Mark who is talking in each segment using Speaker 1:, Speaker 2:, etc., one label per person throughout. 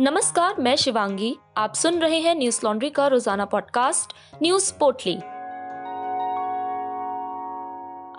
Speaker 1: नमस्कार, मैं शिवांगी। आप सुन रहे हैं न्यूज़ लॉन्ड्री का रोज़ाना पॉडकास्ट, न्यूज़ पोटली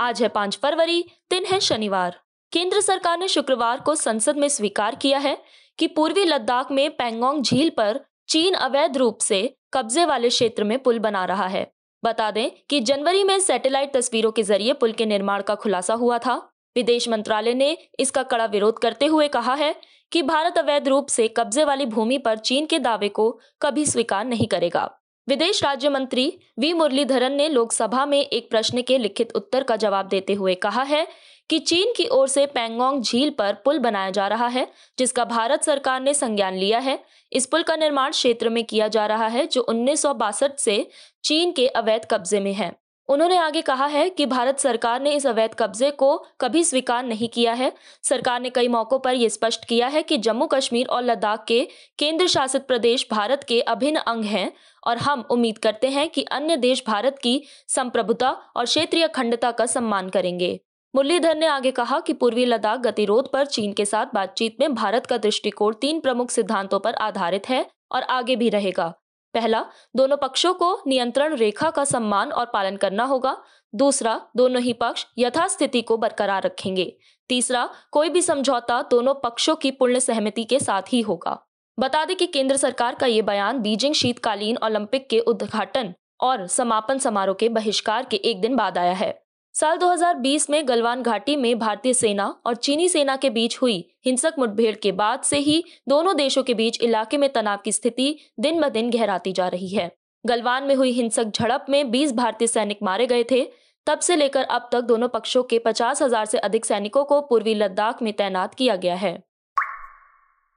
Speaker 1: आज है पाँच फरवरी, दिन है शनिवार। केंद्र सरकार ने शुक्रवार को संसद में स्वीकार किया है कि पूर्वी लद्दाख में पेंगोंग झील पर चीन अवैध रूप से कब्जे वाले क्षेत्र में पुल बना रहा है। बता दें कि जनवरी में सैटेलाइट तस्वीरों के ज़रिए पुल के निर्माण का खुलासा हुआ था। विदेश मंत्रालय ने इसका कड़ा विरोध करते हुए कहा है कि भारत अवैध रूप से कब्जे वाली भूमि पर चीन के दावे को कभी स्वीकार नहीं करेगा। विदेश राज्य मंत्री वी मुरलीधरन ने लोकसभा में एक प्रश्न के लिखित उत्तर का जवाब देते हुए कहा है कि चीन की ओर से पेंगोंग झील पर पुल बनाया जा रहा है, जिसका भारत सरकार ने संज्ञान लिया है। इस पुल का निर्माण क्षेत्र में किया जा रहा है, जो उन्नीस सौ बासठ से चीन के अवैध कब्जे में है। उन्होंने आगे कहा है कि भारत सरकार ने इस अवैध कब्जे को कभी स्वीकार नहीं किया है। सरकार ने कई मौकों पर यह स्पष्ट किया है कि जम्मू कश्मीर और लद्दाख के केंद्र शासित प्रदेश भारत के अभिन्न अंग हैं और हम उम्मीद करते हैं कि अन्य देश भारत की संप्रभुता और क्षेत्रीय अखंडता का सम्मान करेंगे। मुरलीधर ने आगे कहा कि पूर्वी लद्दाख गतिरोध पर चीन के साथ बातचीत में भारत का दृष्टिकोण तीन प्रमुख सिद्धांतों पर आधारित है और आगे भी रहेगा। पहला, दोनों पक्षों को नियंत्रण रेखा का सम्मान और पालन करना होगा। दूसरा, दोनों ही पक्ष यथास्थिति को बरकरार रखेंगे। तीसरा, कोई भी समझौता दोनों पक्षों की पूर्ण सहमति के साथ ही होगा। बता दें कि केंद्र सरकार का ये बयान बीजिंग शीतकालीन ओलंपिक के उद्घाटन और समापन समारोह के बहिष्कार के एक दिन बाद आया है। साल 2020 में गलवान घाटी में भारतीय सेना और चीनी सेना के बीच हुई हिंसक मुठभेड़ के बाद से ही दोनों देशों के बीच इलाके में तनाव की स्थिति दिन ब दिन गहराती जा रही है। गलवान में हुई हिंसक झड़प में 20 भारतीय सैनिक मारे गए थे। तब से लेकर अब तक दोनों पक्षों के पचास हज़ार से अधिक सैनिकों को पूर्वी लद्दाख में तैनात किया गया है।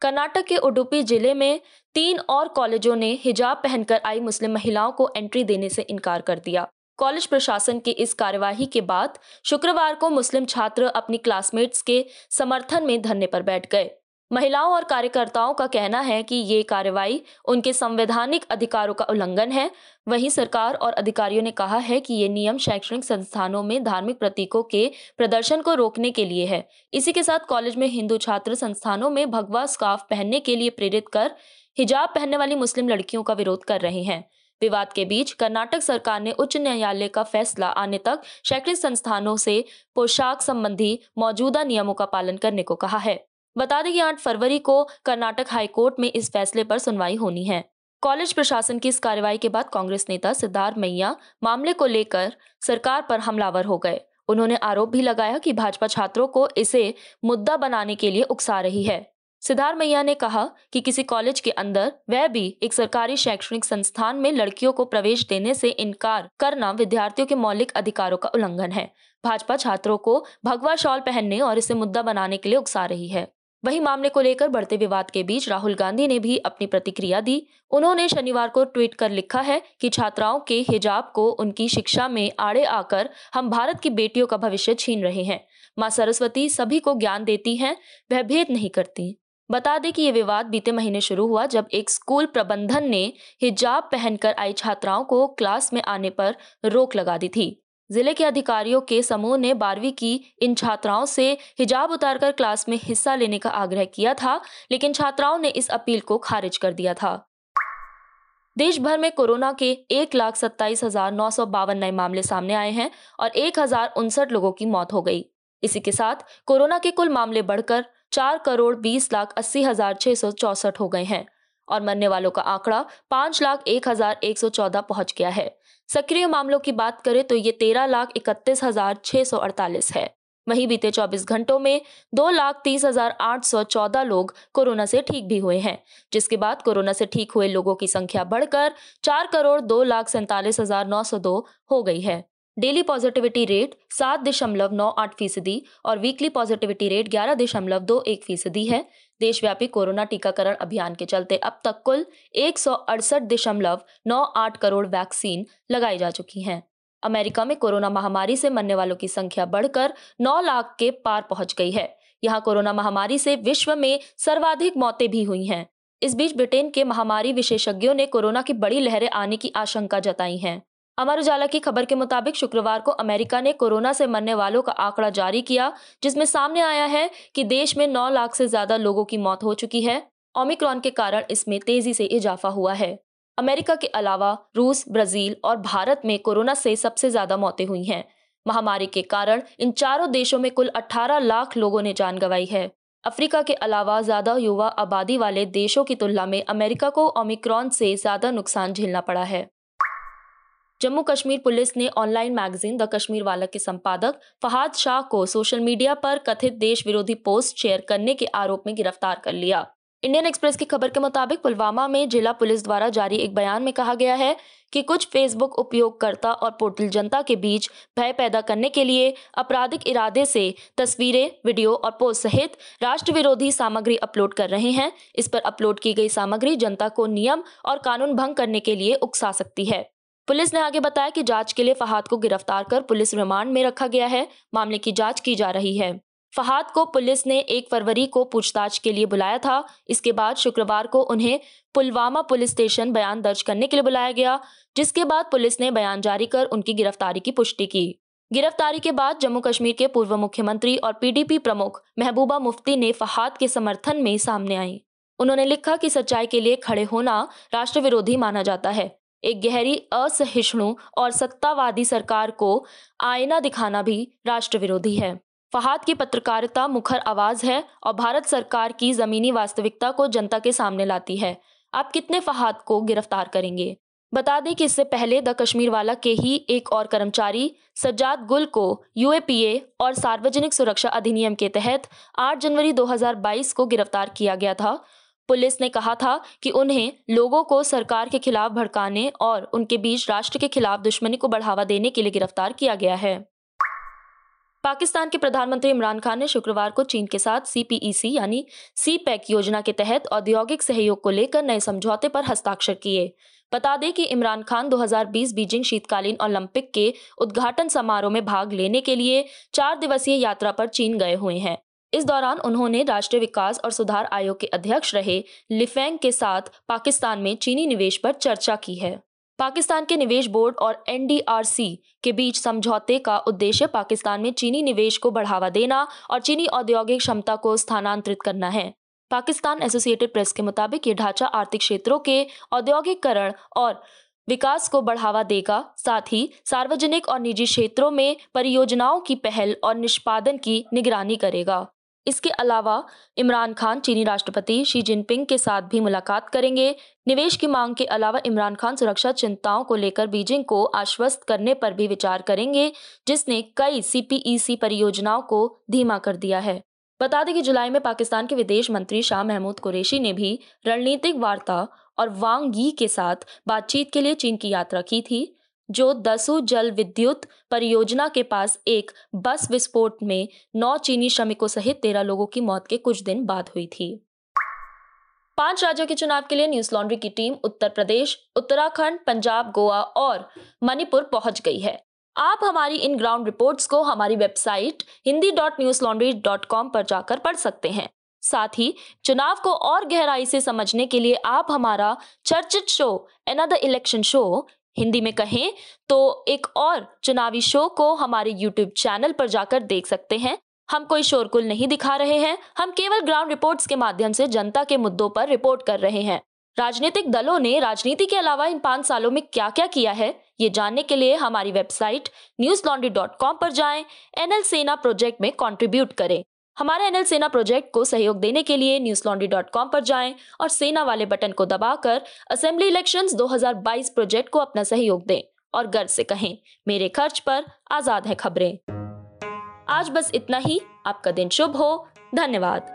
Speaker 1: कर्नाटक के उडुपी ज़िले में तीन और कॉलेजों ने हिजाब पहनकर आई मुस्लिम महिलाओं को एंट्री देने से इनकार कर दिया। कॉलेज प्रशासन की इस कार्यवाही के बाद शुक्रवार को मुस्लिम छात्र अपनी क्लासमेट्स के समर्थन में धरने पर बैठ गए। महिलाओं और कार्यकर्ताओं का कहना है कि ये कार्रवाई उनके संवैधानिक अधिकारों का उल्लंघन है। वहीं सरकार और अधिकारियों ने कहा है कि ये नियम शैक्षणिक संस्थानों में धार्मिक प्रतीकों के प्रदर्शन को रोकने के लिए है। इसी के साथ कॉलेज में हिंदू छात्र संस्थानों में भगवा स्काफ पहनने के लिए प्रेरित कर हिजाब पहनने वाली मुस्लिम लड़कियों का विरोध कर रहे हैं। विवाद के बीच कर्नाटक सरकार ने उच्च न्यायालय का फैसला आने तक शैक्षणिक संस्थानों से पोशाक संबंधी मौजूदा नियमों का पालन करने को कहा है। बता दें कि आठ फरवरी को कर्नाटक हाईकोर्ट में इस फैसले पर सुनवाई होनी है। कॉलेज प्रशासन की इस कार्रवाई के बाद कांग्रेस नेता सिद्धार्थ मैया मामले को लेकर सरकार पर हमलावर हो गए। उन्होंने आरोप भी लगाया कि भाजपा छात्रों को इसे मुद्दा बनाने के लिए उकसा रही है। सिद्धार्थ मैया ने कहा कि किसी कॉलेज के अंदर वह भी एक सरकारी शैक्षणिक संस्थान में लड़कियों को प्रवेश देने से इनकार करना विद्यार्थियों के मौलिक अधिकारों का उल्लंघन है। भाजपा छात्रों को भगवा शॉल पहनने और इसे मुद्दा बनाने के लिए उकसा रही है। वही मामले को लेकर बढ़ते विवाद के बीच राहुल गांधी ने भी अपनी प्रतिक्रिया दी। उन्होंने शनिवार को ट्वीट कर लिखा है कि छात्राओं के हिजाब को उनकी शिक्षा में आड़े आकर हम भारत की बेटियों का भविष्य छीन रहे हैं। माँ सरस्वती सभी को ज्ञान देती हैं, वह भेद नहीं करती। बता दें कि ये विवाद बीते महीने शुरू हुआ जब एक स्कूल प्रबंधन ने हिजाब पहनकर आई छात्राओं को क्लास में आने पर रोक लगा दी थी। ज़िले के अधिकारियों के समूह ने बारहवीं की इन छात्राओं से हिजाब उतारकर क्लास में हिस्सा लेने का आग्रह किया था, लेकिन छात्राओं ने इस अपील को खारिज कर दिया था। देश भर में कोरोना के एक लाख सत्ताईस हज़ार नौ सौ बावन नए मामले सामने आए हैं और एक हज़ार उनसठ लोगों की मौत हो गई। इसी के साथ कोरोना के कुल मामले बढ़कर चार करोड़ बीस लाख अस्सी हज़ार छह सौ चौसठ हो गए हैं और मरने वालों का आंकड़ा पाँच लाख एक हज़ार एक सौ चौदह पहुँच गया है। सक्रिय मामलों की बात करें तो ये तेरह लाख इकतीस हज़ार छह सौ अड़तालीस है। वहीं बीते 24 घंटों में दो लाख तीस हज़ार आठ सौ चौदह लोग कोरोना से ठीक भी हुए हैं, जिसके बाद कोरोना से ठीक हुए लोगों की संख्या बढ़कर चार करोड़ दो लाख सैंतालीस हज़ार नौ सौ दो हो गई है। डेली पॉजिटिविटी रेट सात दशमलव नौ आठ फ़ीसदी और वीकली पॉजिटिविटी रेट ग्यारह दशमलव दो एक फ़ीसदी है। देशव्यापी कोरोना टीकाकरण अभियान के चलते अब तक कुल एक सौ अड़सठ दशमलव नौ आठ करोड़ वैक्सीन लगाई जा चुकी हैं। अमेरिका में कोरोना महामारी से मरने वालों की संख्या बढ़कर नौ लाख के पार पहुँच गई है। यहाँ कोरोना महामारी से विश्व में सर्वाधिक मौतें भी हुई हैं। इस बीच ब्रिटेन के महामारी विशेषज्ञों ने कोरोना की बड़ी लहरें आने की आशंका जताई है। अमर उजाला की खबर के मुताबिक शुक्रवार को अमेरिका ने कोरोना से मरने वालों का आंकड़ा जारी किया, जिसमें सामने आया है कि देश में 9 लाख से ज़्यादा लोगों की मौत हो चुकी है। ओमिक्रॉन के कारण इसमें तेज़ी से इजाफा हुआ है। अमेरिका के अलावा रूस, ब्राज़ील और भारत में कोरोना से सबसे ज़्यादा मौतें हुई हैं। महामारी के कारण इन चारों देशों में कुल 18 लाख लोगों ने जान गंवाई है। अफ्रीका के अलावा ज़्यादा युवा आबादी वाले देशों की तुलना में अमेरिका को ओमिक्रॉन से ज़्यादा नुकसान झेलना पड़ा है। जम्मू कश्मीर पुलिस ने online magazine the Kashmir Walla के संपादक फहाद शाह को सोशल मीडिया पर कथित देश विरोधी पोस्ट शेयर करने के आरोप में गिरफ़्तार कर लिया। इंडियन एक्सप्रेस की खबर के मुताबिक पुलवामा में जिला पुलिस द्वारा जारी एक बयान में कहा गया है कि कुछ फेसबुक उपयोगकर्ता और पोर्टल जनता के बीच भय पैदा करने के लिए आपराधिक इरादे से तस्वीरें, वीडियो और पोस्ट सहित राष्ट्र विरोधी सामग्री अपलोड कर रहे हैं। इस पर अपलोड की गई सामग्री जनता को नियम और कानून भंग करने के लिए उकसा सकती है। पुलिस ने आगे बताया कि जाँच के लिए फहाद को गिरफ़्तार कर पुलिस रिमांड में रखा गया है। मामले की जाँच की जा रही है। फहाद को पुलिस ने एक फरवरी को पूछताछ के लिए बुलाया था। इसके बाद शुक्रवार को उन्हें पुलवामा पुलिस स्टेशन बयान दर्ज करने के लिए बुलाया गया, जिसके बाद पुलिस ने बयान जारी कर उनकी गिरफ्तारी की पुष्टि की। गिरफ्तारी के बाद जम्मू कश्मीर के पूर्व मुख्यमंत्री और पीडीपी प्रमुख महबूबा मुफ्ती ने फहाद के समर्थन में सामने आई। उन्होंने लिखा कि सच्चाई के लिए खड़े होना राष्ट्र विरोधी माना जाता है। एक गहरी असहिष्णु और सत्तावादी सरकार को आईना दिखाना भी राष्ट्र विरोधी है। फहाद की पत्रकारिता मुखर आवाज़ है और भारत सरकार की जमीनी वास्तविकता को जनता के सामने लाती है। आप कितने फहाद को गिरफ़्तार करेंगे? बता दें कि इससे पहले द कश्मीर वाला के ही एक और कर्मचारी, सज्जाद गुल को यूएपीए और सार्वजनिक सुरक्षा अधिनियम के तहत 8 जनवरी 2022 को गिरफ़्तार किया गया था। पुलिस ने कहा था कि उन्हें लोगों को सरकार के खिलाफ भड़काने और उनके बीच राष्ट्र के खिलाफ दुश्मनी को बढ़ावा देने के लिए गिरफ़्तार किया गया है। पाकिस्तान के प्रधानमंत्री इमरान खान ने शुक्रवार को चीन के साथ सीपीईसी यानी सी पैक योजना के तहत औद्योगिक सहयोग को लेकर नए समझौते पर हस्ताक्षर किए। बता दें कि इमरान खान 2020 बीजिंग शीतकालीन ओलंपिक के उद्घाटन समारोह में भाग लेने के लिए चार दिवसीय यात्रा पर चीन गए हुए हैं। इस दौरान उन्होंने राष्ट्रीय विकास और सुधार आयोग के अध्यक्ष रहे लिफेंग के साथ पाकिस्तान में चीनी निवेश पर चर्चा की है। पाकिस्तान के निवेश बोर्ड और एनडीआरसी के बीच समझौते का उद्देश्य पाकिस्तान में चीनी निवेश को बढ़ावा देना और चीनी औद्योगिक क्षमता को स्थानांतरित करना है। पाकिस्तान एसोसिएटेड प्रेस के मुताबिक ये ढांचा आर्थिक क्षेत्रों के औद्योगिकरण और विकास को बढ़ावा देगा। साथ ही सार्वजनिक और निजी क्षेत्रों में परियोजनाओं की पहल और निष्पादन की निगरानी करेगा। इसके अलावा इमरान खान, चीनी राष्ट्रपति शी जिनपिंग के साथ भी मुलाकात करेंगे। निवेश की मांग के अलावा इमरान खान सुरक्षा चिंताओं को लेकर बीजिंग को आश्वस्त करने पर भी विचार करेंगे, जिसने कई सीपीईसी परियोजनाओं को धीमा कर दिया है। बता दें कि जुलाई में पाकिस्तान के विदेश मंत्री शाह महमूद कुरेशी ने भी रणनीतिक वार्ता और वांग यी के साथ बातचीत के लिए चीन की यात्रा की थी। जो दसू जल विद्युत परियोजना के पास एक बस विस्फोट में नौ चीनी श्रमिकों सहित तेरह लोगों की मौत के कुछ दिन बाद हुई थी। पाँच राज्यों के चुनाव के लिए न्यूज़ लॉन्ड्री की टीम उत्तर प्रदेश, उत्तराखंड, पंजाब, गोवा और मणिपुर पहुँच गई है। आप हमारी इन ग्राउंड रिपोर्ट्स को हमारी website Hindi dot Newslaundry dot com पर जाकर पढ़ सकते हैं। साथ ही चुनाव को और गहराई से समझने के लिए आप हमारा चर्चित show another election show Hindi में कहें तो एक और चुनावी शो को हमारे यूट्यूब चैनल पर जाकर देख सकते हैं। हम कोई शोरकुल नहीं दिखा रहे हैं। हम केवल ग्राउंड रिपोर्ट्स के माध्यम से जनता के मुद्दों पर रिपोर्ट कर रहे हैं। राजनीतिक दलों ने राजनीति के अलावा इन पाँच सालों में क्या क्या किया है, ये जानने के लिए हमारी website Newslaundry dot com पर जाएँ। एनएल सेना प्रोजेक्ट में कंट्रीब्यूट करें। हमारे एनएल सेना प्रोजेक्ट को सहयोग देने के लिए न्यूज़ लॉन्ड्री डॉट कॉम पर जाएँ और सेना वाले बटन को दबाकर असेंबली इलेक्शन 2022 प्रोजेक्ट को अपना सहयोग दें और गर्व से कहें, मेरे खर्च पर आज़ाद है खबरें। आज बस इतना ही। आपका दिन शुभ हो। धन्यवाद।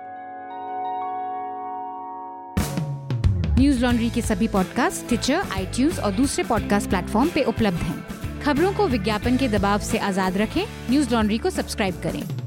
Speaker 2: न्यूज़ लॉन्ड्री के सभी पॉडकास्ट ट्विटर आई और दूसरे पॉडकास्ट प्लेटफॉर्म पे उपलब्ध हैं। खबरों को विज्ञापन के दबाव से आज़ाद रखें। न्यूज़ लॉन्ड्री को सब्सक्राइब करें।